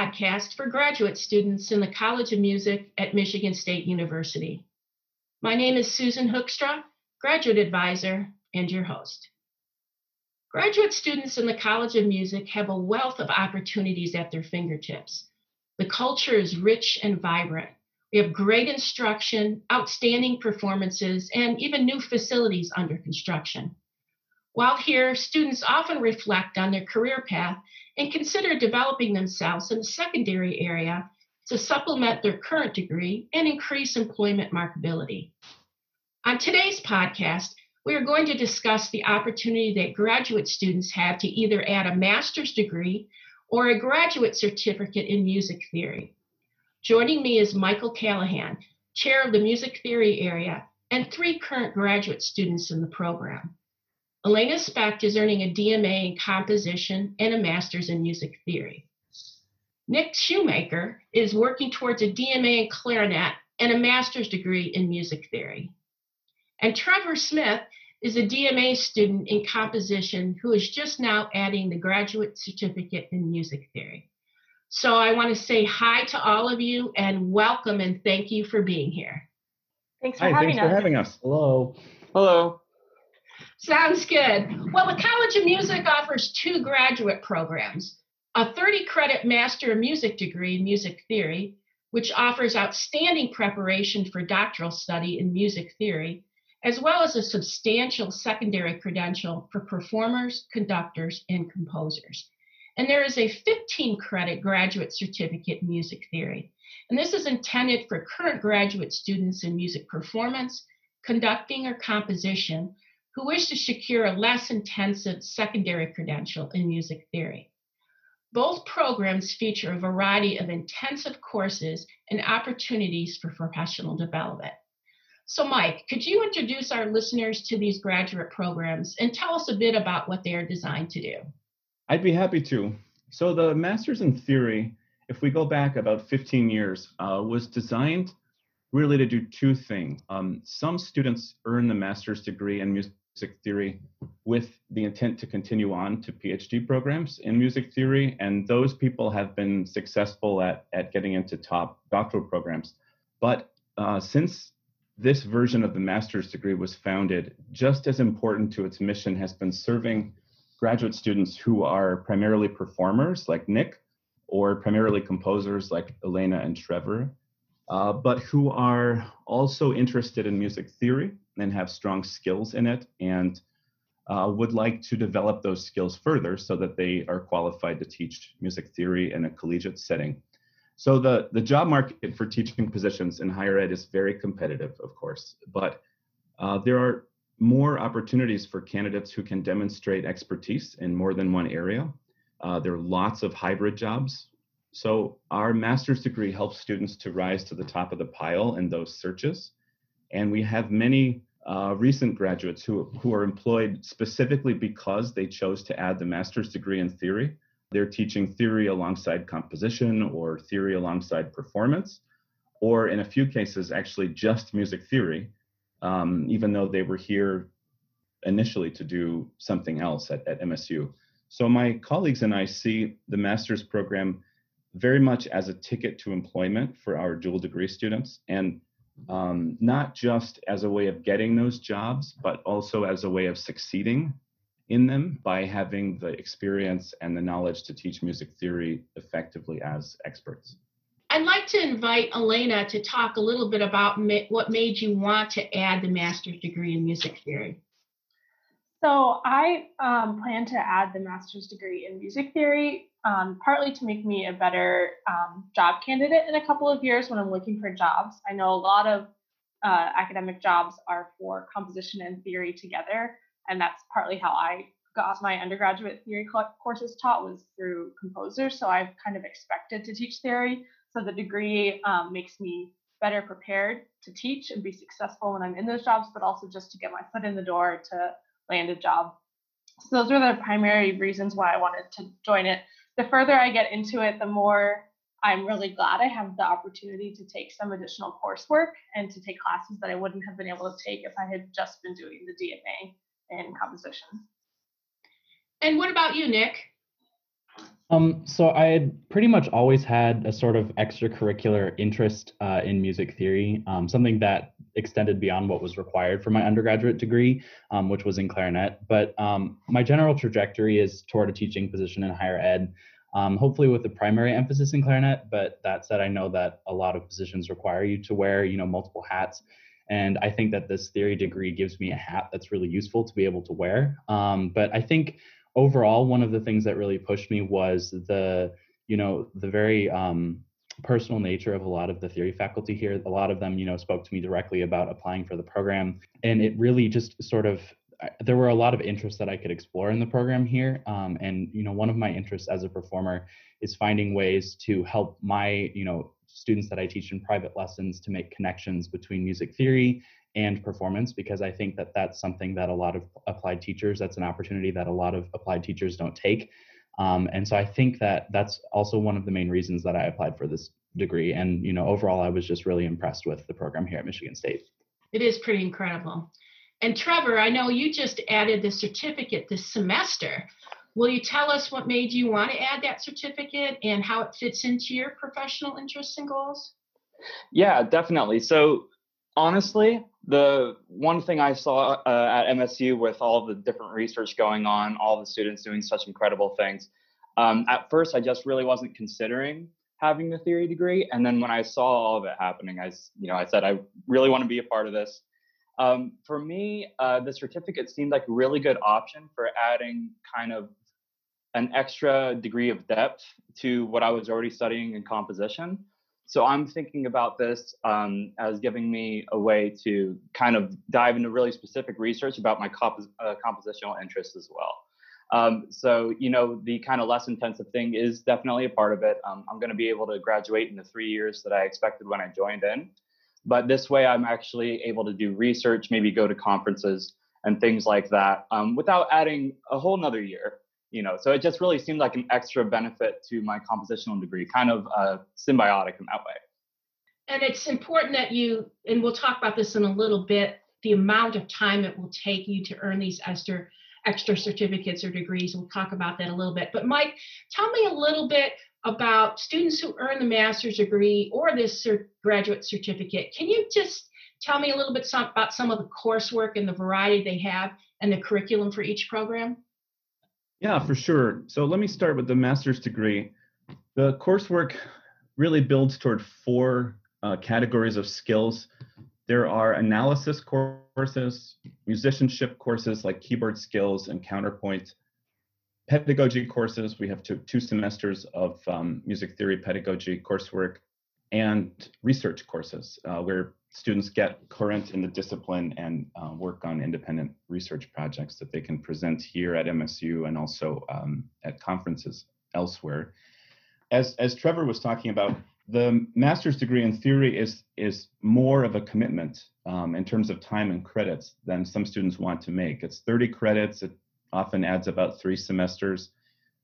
podcast for graduate students in the College of Music at Michigan State University. My name is Susan Hoekstra, graduate advisor and your host. Graduate students in the College of Music have a wealth of opportunities at their fingertips. The culture is rich and vibrant. We have great instruction, outstanding performances, and even new facilities under construction. While here, students often reflect on their career path and consider developing themselves in the secondary area to supplement their current degree and increase employment marketability. On today's podcast, we are going to discuss the opportunity that graduate students have to either add a master's degree or a graduate certificate in music theory. Joining me is Michael Callahan, chair of the music theory area, and three current graduate students in the program. Elena Specht is earning a DMA in composition and a master's in music theory. Nick Schumacher is working towards a DMA in clarinet and a master's degree in music theory. And Trevor Smith is a DMA student in composition who is just now adding the graduate certificate in music theory. So I want to say hi to all of you and welcome and thank you for being here. Thanks for Hi, having thanks us. for having us. Hello. Hello. Sounds good. Well, the College of Music offers two graduate programs a 30 credit Master of Music degree in music theory, which offers outstanding preparation for doctoral study in music theory, as well as a substantial secondary credential for performers, conductors, and composers. And there is a 15 credit graduate certificate in music theory. And this is intended for current graduate students in music performance, conducting, or composition who wish to secure a less intensive secondary credential in music theory. Both programs feature a variety of intensive courses and opportunities for professional development. So, Mike, could you introduce our listeners to these graduate programs and tell us a bit about what they are designed to do? I'd be happy to. So, the Masters in Theory, if we go back about 15 years, uh, was designed really to do two things. Um, some students earn the master's degree in music theory with the intent to continue on to PhD programs in music theory, and those people have been successful at, at getting into top doctoral programs. But uh, since this version of the master's degree was founded, just as important to its mission has been serving graduate students who are primarily performers like Nick, or primarily composers like Elena and Trevor, uh, but who are also interested in music theory and have strong skills in it and uh, would like to develop those skills further so that they are qualified to teach music theory in a collegiate setting. So the, the job market for teaching positions in higher ed is very competitive, of course, but uh, there are more opportunities for candidates who can demonstrate expertise in more than one area. Uh, there are lots of hybrid jobs. So our master's degree helps students to rise to the top of the pile in those searches. And we have many uh, recent graduates who, who are employed specifically because they chose to add the master's degree in theory. They're teaching theory alongside composition or theory alongside performance, or in a few cases, actually just music theory, um, even though they were here initially to do something else at, at MSU. So my colleagues and I see the master's program very much as a ticket to employment for our dual degree students, and um, not just as a way of getting those jobs, but also as a way of succeeding in them by having the experience and the knowledge to teach music theory effectively as experts. I'd like to invite Elena to talk a little bit about ma- what made you want to add the master's degree in music theory. So I um, plan to add the master's degree in music theory, um, partly to make me a better um, job candidate in a couple of years when I'm looking for jobs. I know a lot of uh, academic jobs are for composition and theory together, and that's partly how I got my undergraduate theory courses taught was through composers. So I've kind of expected to teach theory. So the degree um, makes me better prepared to teach and be successful when I'm in those jobs, but also just to get my foot in the door to land a job. So those were the primary reasons why I wanted to join it. The further I get into it, the more I'm really glad I have the opportunity to take some additional coursework and to take classes that I wouldn't have been able to take if I had just been doing the DMA in composition. And what about you, Nick? Um, so I had pretty much always had a sort of extracurricular interest uh, in music theory, um, something that extended beyond what was required for my undergraduate degree, um, which was in clarinet. But um, my general trajectory is toward a teaching position in higher ed, um, hopefully with a primary emphasis in clarinet. But that said, I know that a lot of positions require you to wear, you know, multiple hats. And I think that this theory degree gives me a hat that's really useful to be able to wear. Um, but I think overall, one of the things that really pushed me was the, you know, the very um, personal nature of a lot of the theory faculty here. A lot of them, you know, spoke to me directly about applying for the program, and it really just sort of there were a lot of interests that I could explore in the program here. Um, and you know, one of my interests as a performer is finding ways to help my you know students that I teach in private lessons to make connections between music theory and performance because I think that that's something that a lot of applied teachers, that's an opportunity that a lot of applied teachers don't take. Um, and so I think that that's also one of the main reasons that I applied for this degree. And, you know, overall, I was just really impressed with the program here at Michigan State. It is pretty incredible. And Trevor, I know you just added the certificate this semester. Will you tell us what made you want to add that certificate and how it fits into your professional interests and goals? Yeah, definitely. So honestly, the one thing I saw uh, at MSU with all the different research going on, all the students doing such incredible things, um, at first I just really wasn't considering having the theory degree, and then when I saw all of it happening, I you know I said I really want to be a part of this. Um, for me, uh, the certificate seemed like a really good option for adding kind of an extra degree of depth to what I was already studying in composition. So I'm thinking about this um, as giving me a way to kind of dive into really specific research about my comp- uh, compositional interests as well. Um, so, you know, the kind of less intensive thing is definitely a part of it. Um, I'm going to be able to graduate in the three years that I expected when I joined in. But this way, I'm actually able to do research, maybe go to conferences and things like that um, without adding a whole nother year you know so it just really seemed like an extra benefit to my compositional degree kind of uh, symbiotic in that way. And it's important that you and we'll talk about this in a little bit the amount of time it will take you to earn these extra extra certificates or degrees. We'll talk about that a little bit. But mike tell me a little bit about students who earn the master's degree or this graduate certificate. Can you just tell me a little bit some, about some of the coursework and the variety they have and the curriculum for each program yeah, for sure. So let me start with the master's degree. The coursework really builds toward four uh, categories of skills. There are analysis courses, musicianship courses like keyboard skills and counterpoint, pedagogy courses. We have two, two semesters of um, music theory pedagogy coursework, and research courses uh, where students get current in the discipline and uh, work on independent research projects that they can present here at MSU and also um, at conferences elsewhere. As, as Trevor was talking about, the master's degree in theory is, is more of a commitment um, in terms of time and credits than some students want to make. It's 30 credits, it often adds about three semesters.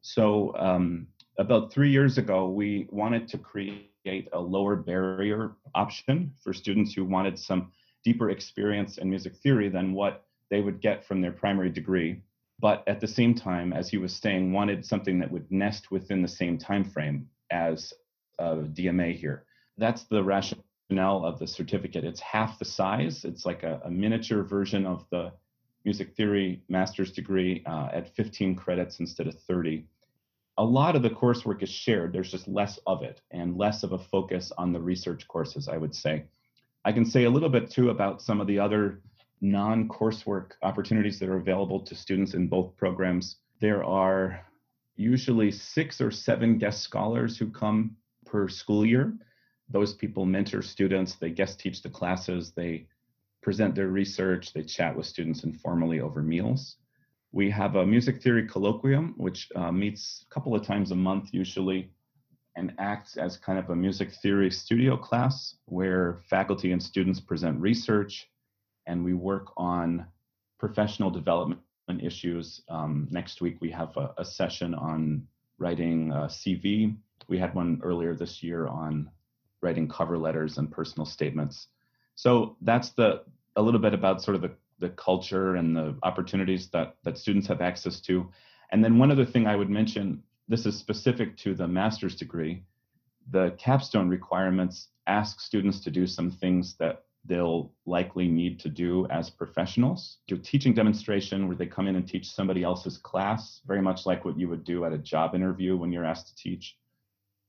So um, about three years ago, we wanted to create a lower barrier option for students who wanted some deeper experience in music theory than what they would get from their primary degree but at the same time as he was saying wanted something that would nest within the same time frame as a dma here. That's the rationale of the certificate. It's half the size. It's like a, a miniature version of the music theory master's degree uh, at 15 credits instead of 30 a lot of the coursework is shared. There's just less of it and less of a focus on the research courses, I would say. I can say a little bit too about some of the other non coursework opportunities that are available to students in both programs. There are usually six or seven guest scholars who come per school year. Those people mentor students, they guest teach the classes, they present their research, they chat with students informally over meals. We have a music theory colloquium, which uh, meets a couple of times a month usually and acts as kind of a music theory studio class where faculty and students present research and we work on professional development issues. Um, next week, we have a, a session on writing CV. We had one earlier this year on writing cover letters and personal statements. So that's the a little bit about sort of the the culture and the opportunities that that students have access to. And then one other thing I would mention this is specific to the master's degree, the capstone requirements ask students to do some things that they'll likely need to do as professionals. Do teaching demonstration where they come in and teach somebody else's class, very much like what you would do at a job interview when you're asked to teach.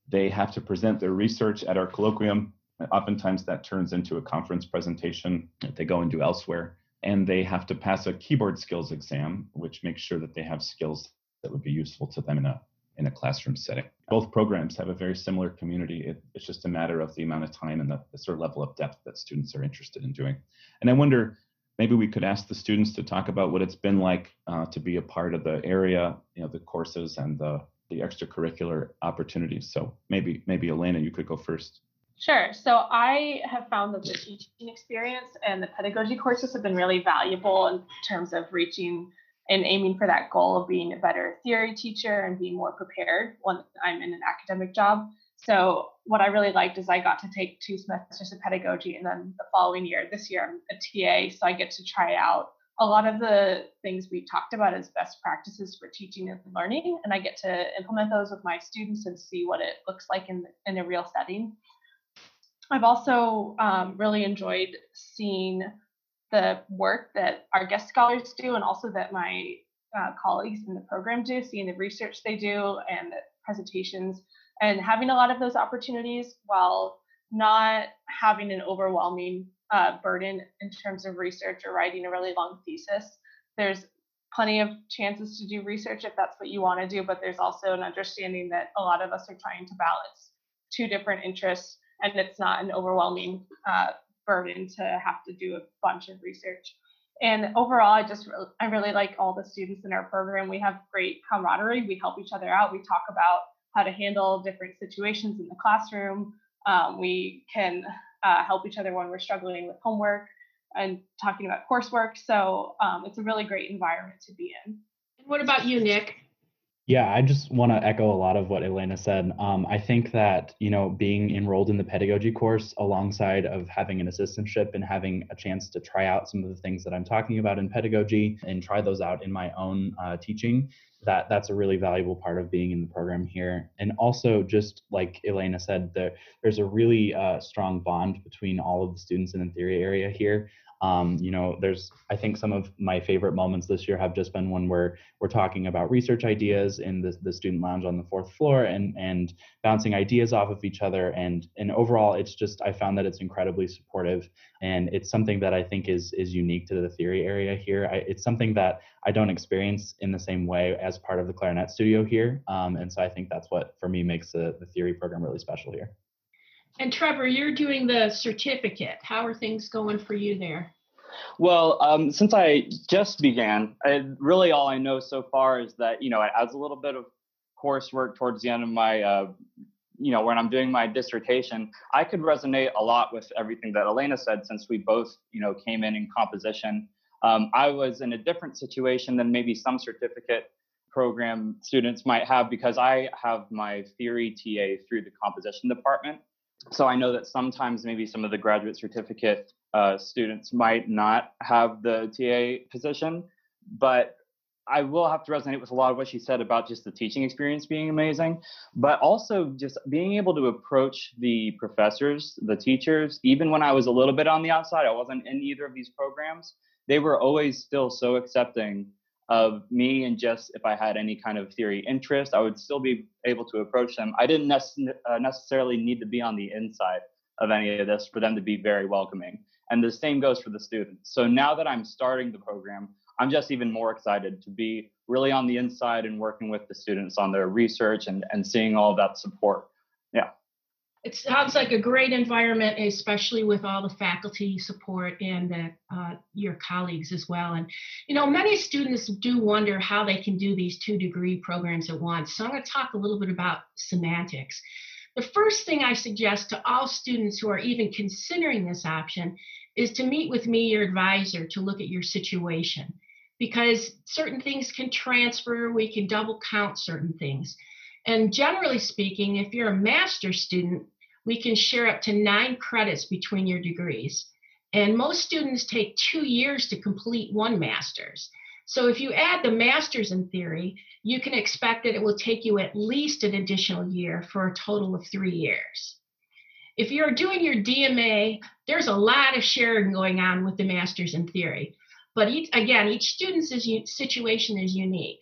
They have to present their research at our colloquium. Oftentimes that turns into a conference presentation that they go and do elsewhere. And they have to pass a keyboard skills exam, which makes sure that they have skills that would be useful to them in a in a classroom setting. Both programs have a very similar community. It, it's just a matter of the amount of time and the, the, sort of level of depth that students are interested in doing. And I wonder, maybe we could ask the students to talk about what it's been like uh, to be a part of the area, you know, the courses and the, the extracurricular opportunities. So maybe, maybe Elena, you could go first. Sure. So I have found that the teaching experience and the pedagogy courses have been really valuable in terms of reaching and aiming for that goal of being a better theory teacher and being more prepared when I'm in an academic job. So what I really liked is I got to take two semesters of pedagogy and then the following year, this year I'm a TA, so I get to try out a lot of the things we talked about as best practices for teaching and learning, and I get to implement those with my students and see what it looks like in in a real setting. I've also um, really enjoyed seeing the work that our guest scholars do and also that my uh, colleagues in the program do, seeing the research they do and the presentations, and having a lot of those opportunities while not having an overwhelming uh, burden in terms of research or writing a really long thesis. There's plenty of chances to do research if that's what you want to do, but there's also an understanding that a lot of us are trying to balance two different interests, and it's not an overwhelming uh, burden to have to do a bunch of research. And overall, I just I really like all the students in our program. We have great camaraderie. We help each other out. We talk about how to handle different situations in the classroom. Um, we can uh, help each other when we're struggling with homework and talking about coursework. So um, it's a really great environment to be in. And what about you, Nick? Yeah, I just want to echo a lot of what Elena said. Um, I think that you know being enrolled in the pedagogy course alongside of having an assistantship and having a chance to try out some of the things that I'm talking about in pedagogy and try those out in my own uh, teaching, that that's a really valuable part of being in the program here. And also, just like Elena said, there, there's a really uh, strong bond between all of the students in the theory area here. Um, you know, there's I think some of my favorite moments this year have just been when we're we're talking about research ideas in the, the student lounge on the fourth floor and and bouncing ideas off of each other and and overall it's just I found that it's incredibly supportive and it's something that I think is is unique to the theory area here. I, it's something that I don't experience in the same way as part of the clarinet studio here, um, and so I think that's what for me makes the, the theory program really special here. And Trevor, you're doing the certificate. How are things going for you there? Well, um, since I just began, I, really all I know so far is that you know as a little bit of coursework towards the end of my, uh, you know, when I'm doing my dissertation, I could resonate a lot with everything that Elena said since we both, you know, came in in composition. Um, I was in a different situation than maybe some certificate program students might have because I have my theory TA through the composition department so I know that sometimes maybe some of the graduate certificate uh, students might not have the TA position, but I will have to resonate with a lot of what she said about just the teaching experience being amazing, but also just being able to approach the professors, the teachers, even when I was a little bit on the outside, I wasn't in either of these programs. They were always still so accepting of me and just if I had any kind of theory interest, I would still be able to approach them. I didn't nece- uh, necessarily need to be on the inside of any of this for them to be very welcoming. And the same goes for the students. So now that I'm starting the program, I'm just even more excited to be really on the inside and working with the students on their research and, and seeing all that support. It sounds like a great environment, especially with all the faculty support and the, uh, your colleagues as well. And, you know, many students do wonder how they can do these two degree programs at once. So I'm going to talk a little bit about semantics. The first thing I suggest to all students who are even considering this option is to meet with me, your advisor, to look at your situation because certain things can transfer, we can double count certain things. And generally speaking, if you're a master's student, we can share up to nine credits between your degrees. And most students take two years to complete one master's. So if you add the master's in theory, you can expect that it will take you at least an additional year for a total of three years. If you're doing your DMA, there's a lot of sharing going on with the master's in theory. But each, again, each student's situation is unique.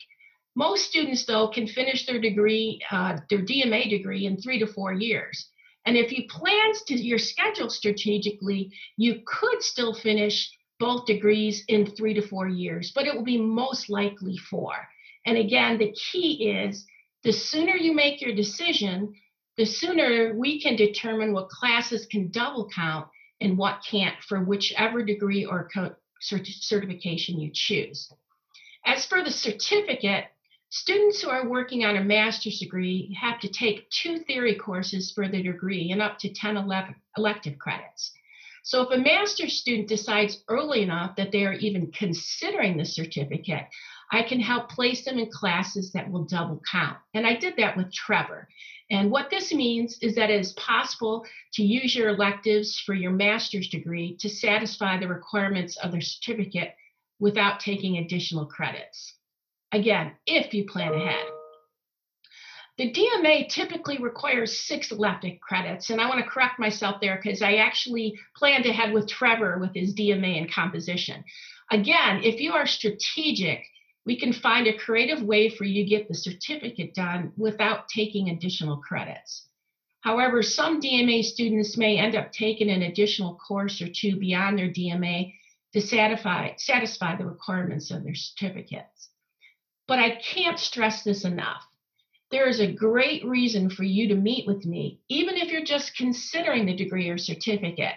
Most students, though, can finish their degree, uh, their DMA degree, in three to four years. And if you plan to your schedule strategically, you could still finish both degrees in three to four years, but it will be most likely four. And again, the key is the sooner you make your decision, the sooner we can determine what classes can double count and what can't for whichever degree or certification you choose. As for the certificate, students who are working on a master's degree have to take two theory courses for the degree and up to 10 elective credits. So if a master's student decides early enough that they are even considering the certificate, I can help place them in classes that will double count. And I did that with Trevor. And what this means is that it is possible to use your electives for your master's degree to satisfy the requirements of the certificate without taking additional credits. Again, if you plan ahead. The DMA typically requires six elective credits, and I want to correct myself there because I actually planned ahead with Trevor with his DMA in composition. Again, if you are strategic, we can find a creative way for you to get the certificate done without taking additional credits. However, some DMA students may end up taking an additional course or two beyond their DMA to satisfy, satisfy the requirements of their certificates. But I can't stress this enough. There is a great reason for you to meet with me, even if you're just considering the degree or certificate.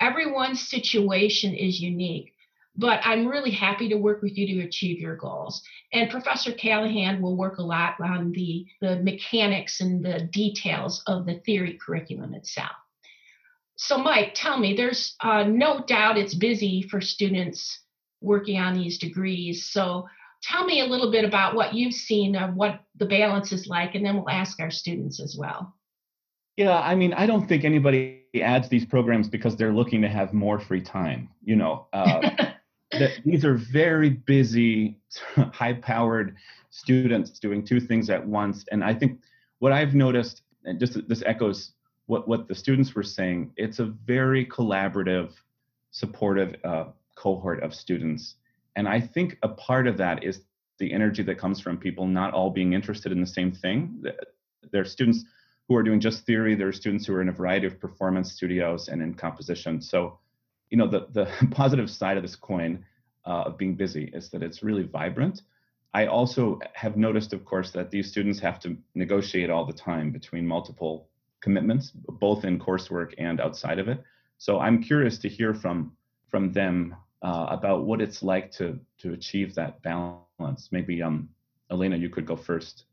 Everyone's situation is unique but I'm really happy to work with you to achieve your goals. And Professor Callahan will work a lot on the, the mechanics and the details of the theory curriculum itself. So, Mike, tell me, there's uh, no doubt it's busy for students working on these degrees. So, tell me a little bit about what you've seen of what the balance is like, and then we'll ask our students as well. Yeah, I mean, I don't think anybody adds these programs because they're looking to have more free time. You know, uh, these are very busy, high-powered students doing two things at once. And I think what I've noticed, and just this echoes what what the students were saying, it's a very collaborative, supportive uh, cohort of students. And I think a part of that is the energy that comes from people not all being interested in the same thing. There are students who are doing just theory. There are students who are in a variety of performance studios and in composition. So you know the the positive side of this coin uh, of being busy is that it's really vibrant. I also have noticed, of course, that these students have to negotiate all the time between multiple commitments, both in coursework and outside of it. So I'm curious to hear from from them uh, about what it's like to to achieve that balance. Maybe um, Elena, you could go first.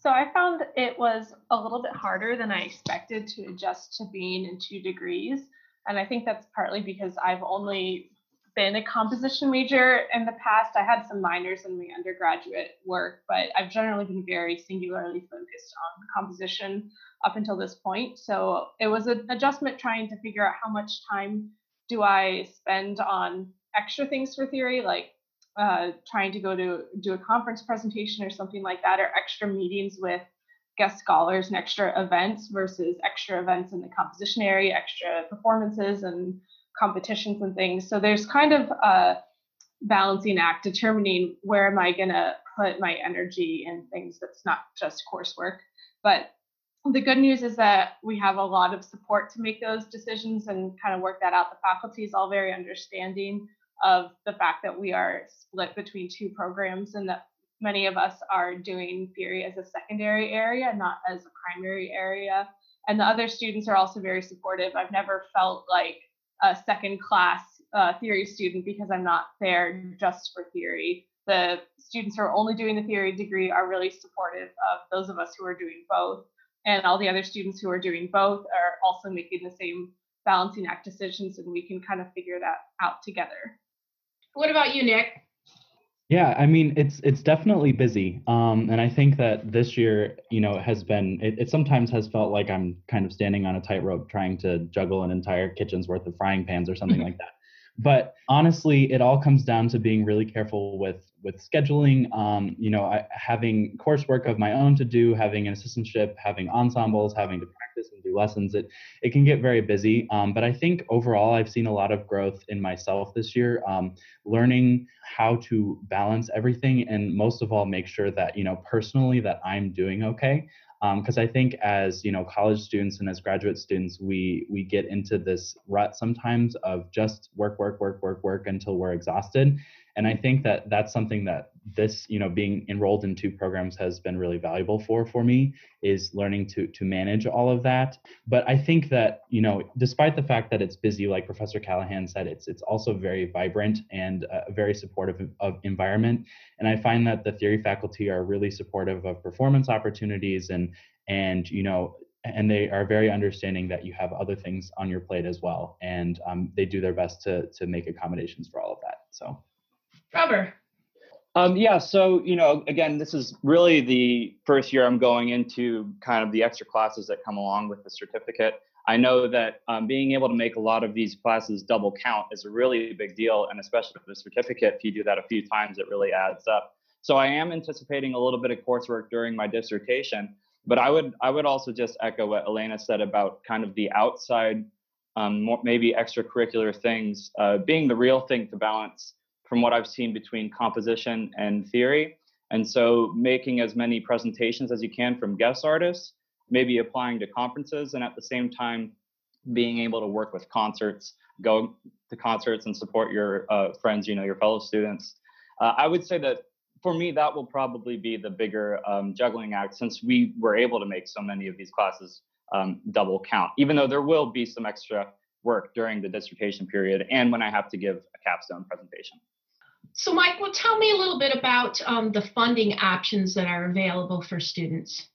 So I found it was a little bit harder than I expected to adjust to being in two degrees. And I think that's partly because I've only been a composition major in the past. I had some minors in my undergraduate work, but I've generally been very singularly focused on composition up until this point. So it was an adjustment trying to figure out how much time do I spend on extra things for theory, like uh, trying to go to do a conference presentation or something like that, or extra meetings with guest scholars and extra events versus extra events in the composition area, extra performances and competitions and things. So there's kind of a balancing act determining where am I going to put my energy in things that's not just coursework. But the good news is that we have a lot of support to make those decisions and kind of work that out. The faculty is all very understanding of the fact that we are split between two programs and that many of us are doing theory as a secondary area, not as a primary area. And the other students are also very supportive. I've never felt like a second class uh, theory student because I'm not there just for theory. The students who are only doing the theory degree are really supportive of those of us who are doing both. And all the other students who are doing both are also making the same balancing act decisions, and we can kind of figure that out together. What about you, Nick? Yeah, I mean it's it's definitely busy, um, and I think that this year, you know, has been it, it sometimes has felt like I'm kind of standing on a tightrope trying to juggle an entire kitchen's worth of frying pans or something like that. But honestly, it all comes down to being really careful with with scheduling. Um, you know, I, having coursework of my own to do, having an assistantship, having ensembles, having to practice and do lessons. It it can get very busy. Um, but I think overall, I've seen a lot of growth in myself this year. Um, learning how to balance everything, and most of all, make sure that you know personally that I'm doing okay because um, I think as you know college students and as graduate students we we get into this rut sometimes of just work work work work work until we're exhausted and I think that that's something that this you know being enrolled in two programs has been really valuable for for me is learning to to manage all of that. But I think that you know despite the fact that it's busy like Professor Callahan said it's it's also very vibrant and a very supportive of environment. And I find that the theory faculty are really supportive of performance opportunities and and you know and they are very understanding that you have other things on your plate as well. And um, they do their best to to make accommodations for all of that. So Um, yeah, so you know, again, this is really the first year I'm going into kind of the extra classes that come along with the certificate. I know that um, being able to make a lot of these classes double count is a really big deal, and especially for the certificate, if you do that a few times, it really adds up. So I am anticipating a little bit of coursework during my dissertation, but I would I would also just echo what Elena said about kind of the outside, um, more, maybe extracurricular things uh, being the real thing to balance from what I've seen between composition and theory. And so making as many presentations as you can from guest artists, maybe applying to conferences, and at the same time being able to work with concerts, go to concerts and support your uh, friends, you know, your fellow students. Uh, I would say that for me, that will probably be the bigger um, juggling act since we were able to make so many of these classes um, double count, even though there will be some extra work during the dissertation period and when I have to give a capstone presentation. So, Mike, well, tell me a little bit about um, the funding options that are available for students.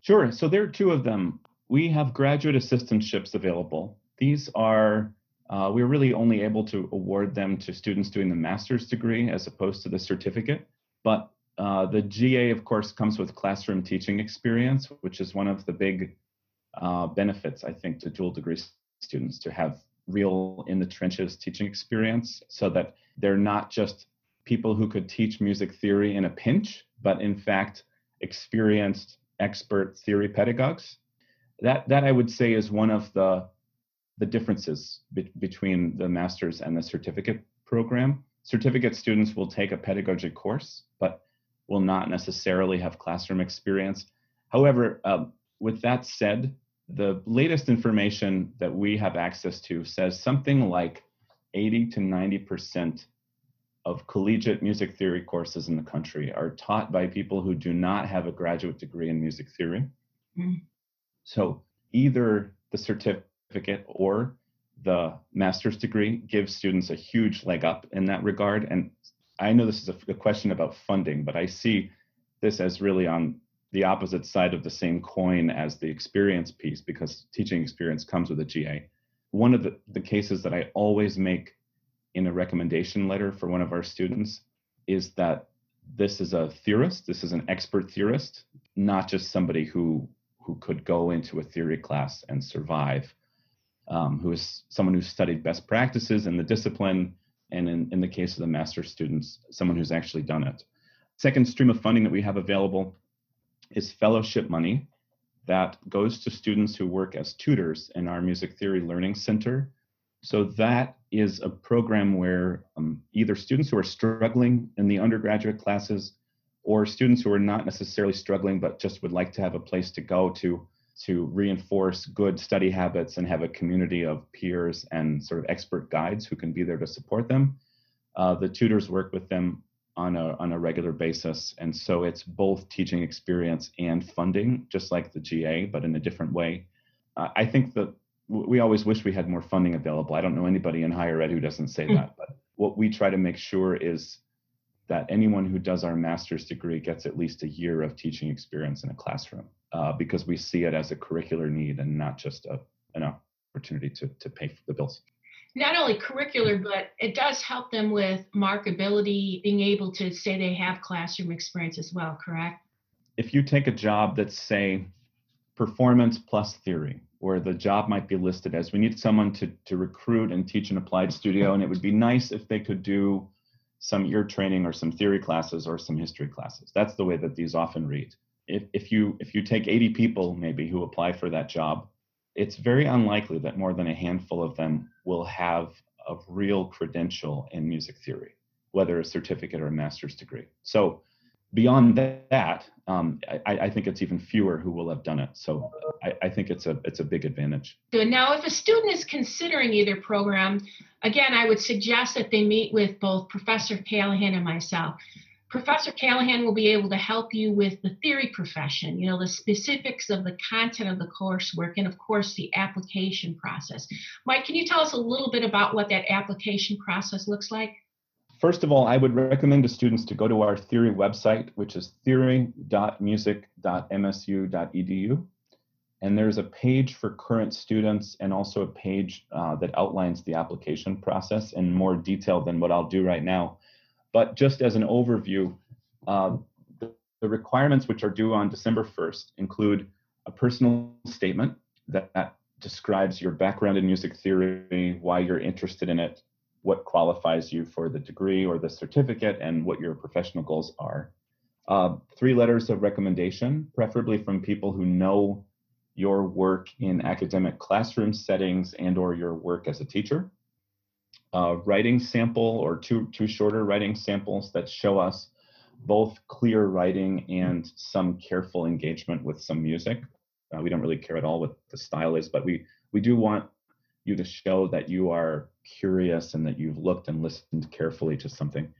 Sure. So, there are two of them. We have graduate assistantships available. These are, uh, we're really only able to award them to students doing the master's degree as opposed to the certificate. But uh, the GA, of course, comes with classroom teaching experience, which is one of the big uh, benefits, I think, to dual degree students to have real in the trenches teaching experience so that they're not just people who could teach music theory in a pinch, but in fact, experienced expert theory pedagogues. That, that I would say is one of the, the differences be- between the master's and the certificate program. Certificate students will take a pedagogy course, but will not necessarily have classroom experience. However, um, with that said, the latest information that we have access to says something like 80 to 90% of collegiate music theory courses in the country are taught by people who do not have a graduate degree in music theory. Mm. So either the certificate or the master's degree gives students a huge leg up in that regard. And I know this is a, a question about funding, but I see this as really on the opposite side of the same coin as the experience piece because teaching experience comes with a GA. One of the, the cases that I always make in a recommendation letter for one of our students is that this is a theorist, this is an expert theorist, not just somebody who who could go into a theory class and survive, um, who is someone who's studied best practices in the discipline, and in, in the case of the master students, someone who's actually done it. Second stream of funding that we have available is fellowship money that goes to students who work as tutors in our Music Theory Learning Center. So that is a program where um, either students who are struggling in the undergraduate classes or students who are not necessarily struggling but just would like to have a place to go to to reinforce good study habits and have a community of peers and sort of expert guides who can be there to support them. Uh, the tutors work with them on a on a regular basis. And so it's both teaching experience and funding just like the ga but in a different way. Uh, i think that we always wish we had more funding available. I don't know anybody in higher ed who doesn't say mm. that but what we try to make sure is that anyone who does our master's degree gets at least a year of teaching experience in a classroom uh, because we see it as a curricular need and not just a, an opportunity to, to pay for the bills not only curricular, but it does help them with markability, being able to say they have classroom experience as well, correct? If you take a job that's, say, performance plus theory, where the job might be listed as we need someone to, to recruit and teach an applied studio, and it would be nice if they could do some ear training or some theory classes or some history classes. That's the way that these often read. If, if you if you take 80 people maybe who apply for that job, it's very unlikely that more than a handful of them will have a real credential in music theory, whether a certificate or a master's degree. So beyond that, um, I, I, think it's even fewer who will have done it. So I, I, think it's a it's a big advantage. Good. Now, if a student is considering either program, again, I would suggest that they meet with both Professor Callahan and myself. Professor Callahan will be able to help you with the theory profession, you know, the specifics of the content of the coursework, and of course, the application process. Mike, can you tell us a little bit about what that application process looks like? First of all, I would recommend to students to go to our theory website, which is theory.music.msu.edu. And there's a page for current students and also a page uh, that outlines the application process in more detail than what I'll do right now. But just as an overview, uh, the, the, requirements which are due on December 1st include a personal statement that, that describes your background in music theory, why you're interested in it, what qualifies you for the degree or the certificate, and what your professional goals are. Uh, three letters of recommendation, preferably from people who know your work in academic classroom settings and or your work as a teacher. Uh, writing sample or two, two shorter writing samples that show us both clear writing and some careful engagement with some music. Uh, we don't really care at all what the style is, but we, we do want you to show that you are curious and that you've looked and listened carefully to something.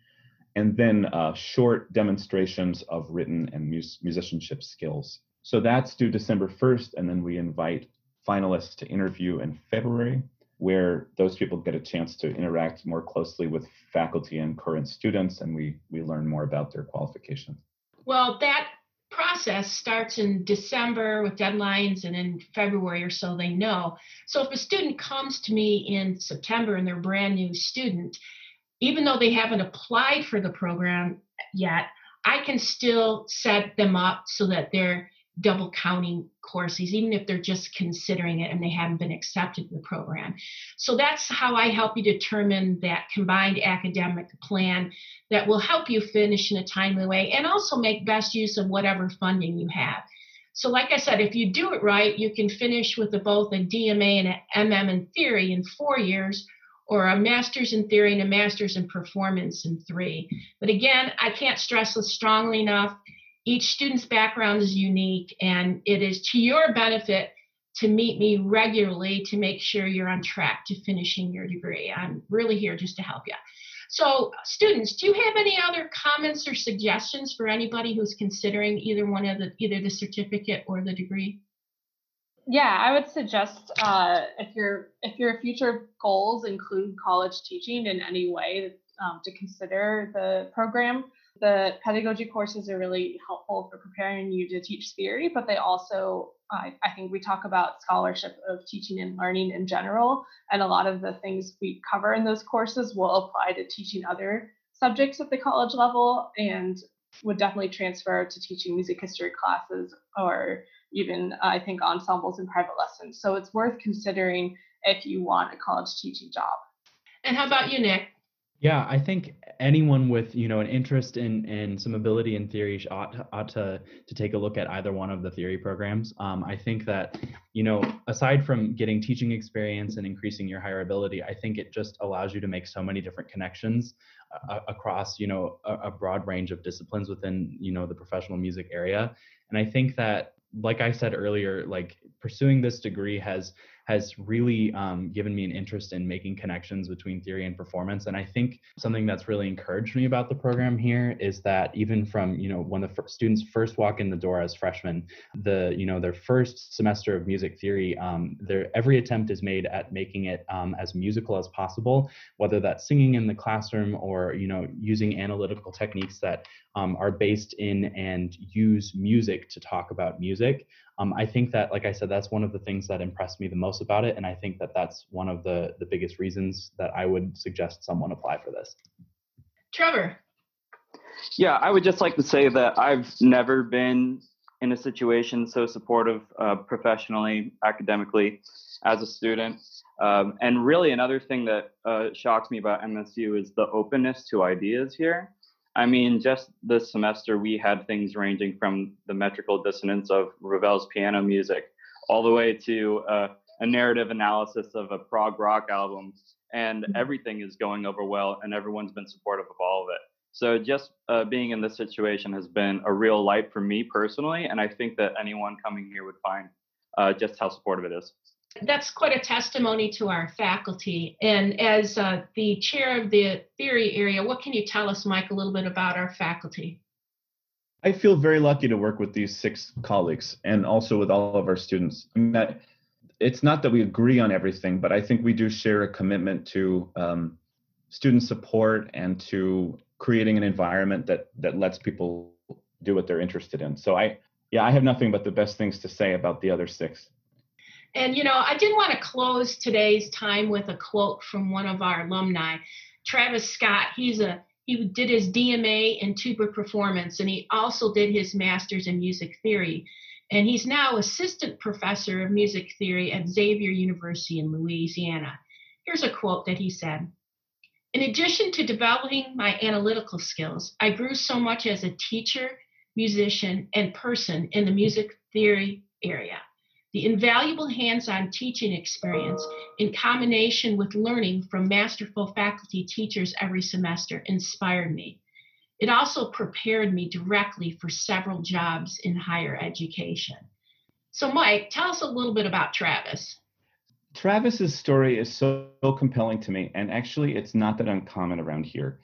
And then uh, short demonstrations of written and mus- musicianship skills. So that's due December 1st, and then we invite finalists to interview in February, where those people get a chance to interact more closely with faculty and current students, and we, we learn more about their qualifications. Well, that process starts in December with deadlines, and in February or so they know. So if a student comes to me in September and they're a brand new student, even though they haven't applied for the program yet, I can still set them up so that they're double counting courses, even if they're just considering it and they haven't been accepted in the program. So that's how I help you determine that combined academic plan that will help you finish in a timely way and also make best use of whatever funding you have. So, like I said, if you do it right, you can finish with a, both a DMA and an MM in theory in four years, or a master's in theory and a master's in performance in three. But again, I can't stress this strongly enough each student's background is unique, and it is to your benefit to meet me regularly to make sure you're on track to finishing your degree. I'm really here just to help you. So, students, do you have any other comments or suggestions for anybody who's considering either one of the either the certificate or the degree? Yeah, I would suggest uh, if your if your future goals include college teaching in any way, um, to consider the program. The pedagogy courses are really helpful for preparing you to teach theory, but they also, I, I think we talk about scholarship of teaching and learning in general, and a lot of the things we cover in those courses will apply to teaching other subjects at the college level and would definitely transfer to teaching music history classes or even I think ensembles and private lessons. So it's worth considering if you want a college teaching job. And how about you, Nick? Yeah, I think anyone with you know an interest in in some ability in theory ought ought to to take a look at either one of the theory programs. Um, I think that you know aside from getting teaching experience and increasing your hireability, I think it just allows you to make so many different connections uh, across you know a, a broad range of disciplines within you know the professional music area. And I think that like I said earlier, like pursuing this degree has has really um, given me an interest in making connections between theory and performance. And I think something that's really encouraged me about the program here is that even from you know when the f- students first walk in the door as freshmen, the you know their first semester of music theory, um, their every attempt is made at making it um, as musical as possible, whether that's singing in the classroom or you know using analytical techniques that um, are based in and use music to talk about music um, I think that, like I said, that's one of the things that impressed me the most about it, and I think that that's one of the the biggest reasons that I would suggest someone apply for this. Trevor. Yeah, I would just like to say that I've never been in a situation so supportive uh, professionally, academically, as a student. Um, and really, another thing that uh, shocks me about MSU is the openness to ideas here. I mean, just this semester, we had things ranging from the metrical dissonance of Ravel's piano music all the way to uh, a narrative analysis of a prog rock album. And mm-hmm. everything is going over well, and everyone's been supportive of all of it. So just uh, being in this situation has been a real light for me personally, and I think that anyone coming here would find uh, just how supportive it is. That's quite a testimony to our faculty. And as uh, the chair of the theory area, what can you tell us, Mike, a little bit about our faculty? I feel very lucky to work with these six colleagues and also with all of our students. It's not that we agree on everything, but I think we do share a commitment to um, student support and to creating an environment that that lets people do what they're interested in. So I yeah, I have nothing but the best things to say about the other six. And you know, I did want to close today's time with a quote from one of our alumni, Travis Scott. He's a he did his DMA in tuba performance and he also did his master's in music theory. And he's now assistant professor of music theory at Xavier University in Louisiana. Here's a quote that he said in addition to developing my analytical skills, I grew so much as a teacher, musician, and person in the music theory area. The invaluable hands on teaching experience, in combination with learning from masterful faculty teachers every semester, inspired me. It also prepared me directly for several jobs in higher education. So, Mike, tell us a little bit about Travis. Travis's story is so, compelling to me, and actually, it's not that uncommon around here.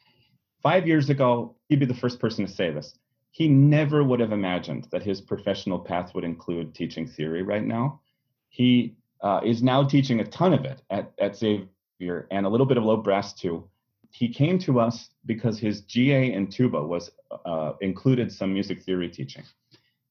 Five years ago, he'd be the first person to say this. He never would have imagined that his professional path would include teaching theory right now. He uh, is now teaching a ton of it at, at Xavier and a little bit of low brass too. He came to us because his GA in tuba was uh, included some music theory teaching.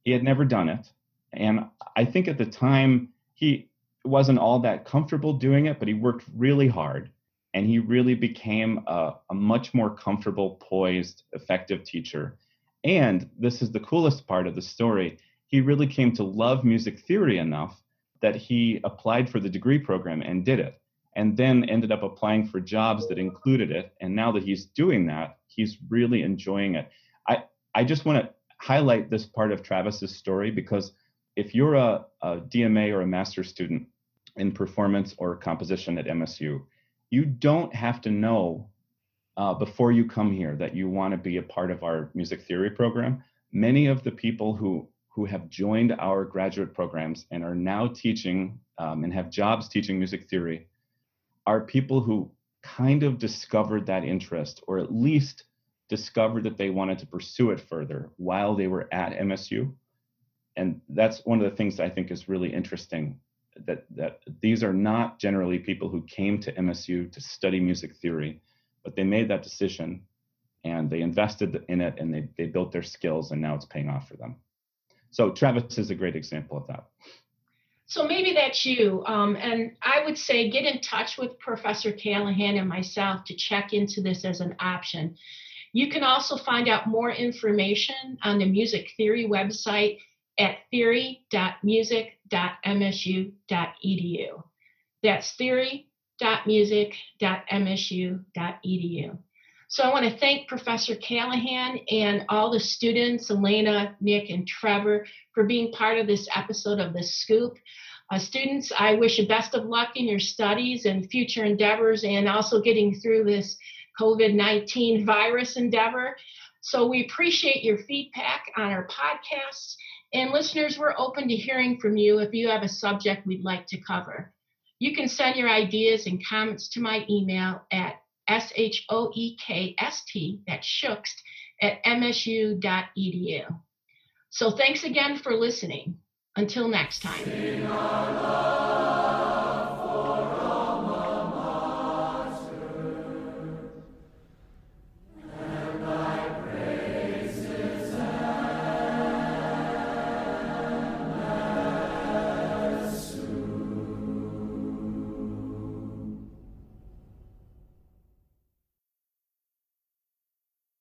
He had never done it, and I think at the time he wasn't all that comfortable doing it, but he worked really hard and he really became a, a, much more comfortable, poised, effective teacher. And this is the coolest part of the story. He really came to love music theory enough that he applied for the degree program and did it, and then ended up applying for jobs that included it. And now that he's doing that, he's really enjoying it. I, I just want to highlight this part of Travis's story because if you're a, a DMA or a master's student in performance or composition at MSU, you don't have to know uh, before you come here that you want to be a part of our music theory program. Many of the people who who have joined our graduate programs and are now teaching um, and have jobs teaching music theory are people who kind of discovered that interest or at least discovered that they wanted to pursue it further while they were at MSU and that's one of the things I think is really interesting that that these are not generally people who came to MSU to study music theory, but they made that decision and they invested in it and they, they built their skills and now it's paying off for them. So Travis is a great example of that. So maybe that's you. Um, and I would say get in touch with Professor Callahan and myself to check into this as an option. You can also find out more information on the music theory website at theory.music.msu.edu. That's theory.music.msu.edu. So I want to thank Professor Callahan and all the students, Elena, Nick, and Trevor, for being part of this episode of The Scoop. Uh, students, I wish you best of luck in your studies and future endeavors and also getting through this COVID 19 virus endeavor. So we appreciate your feedback on our podcasts and listeners, we're open to hearing from you if you have a subject we'd like to cover. You can send your ideas and comments to my email at S-H-O-E-K-S-T, that's Shookst, at msu.edu. So thanks again for listening. Until next time.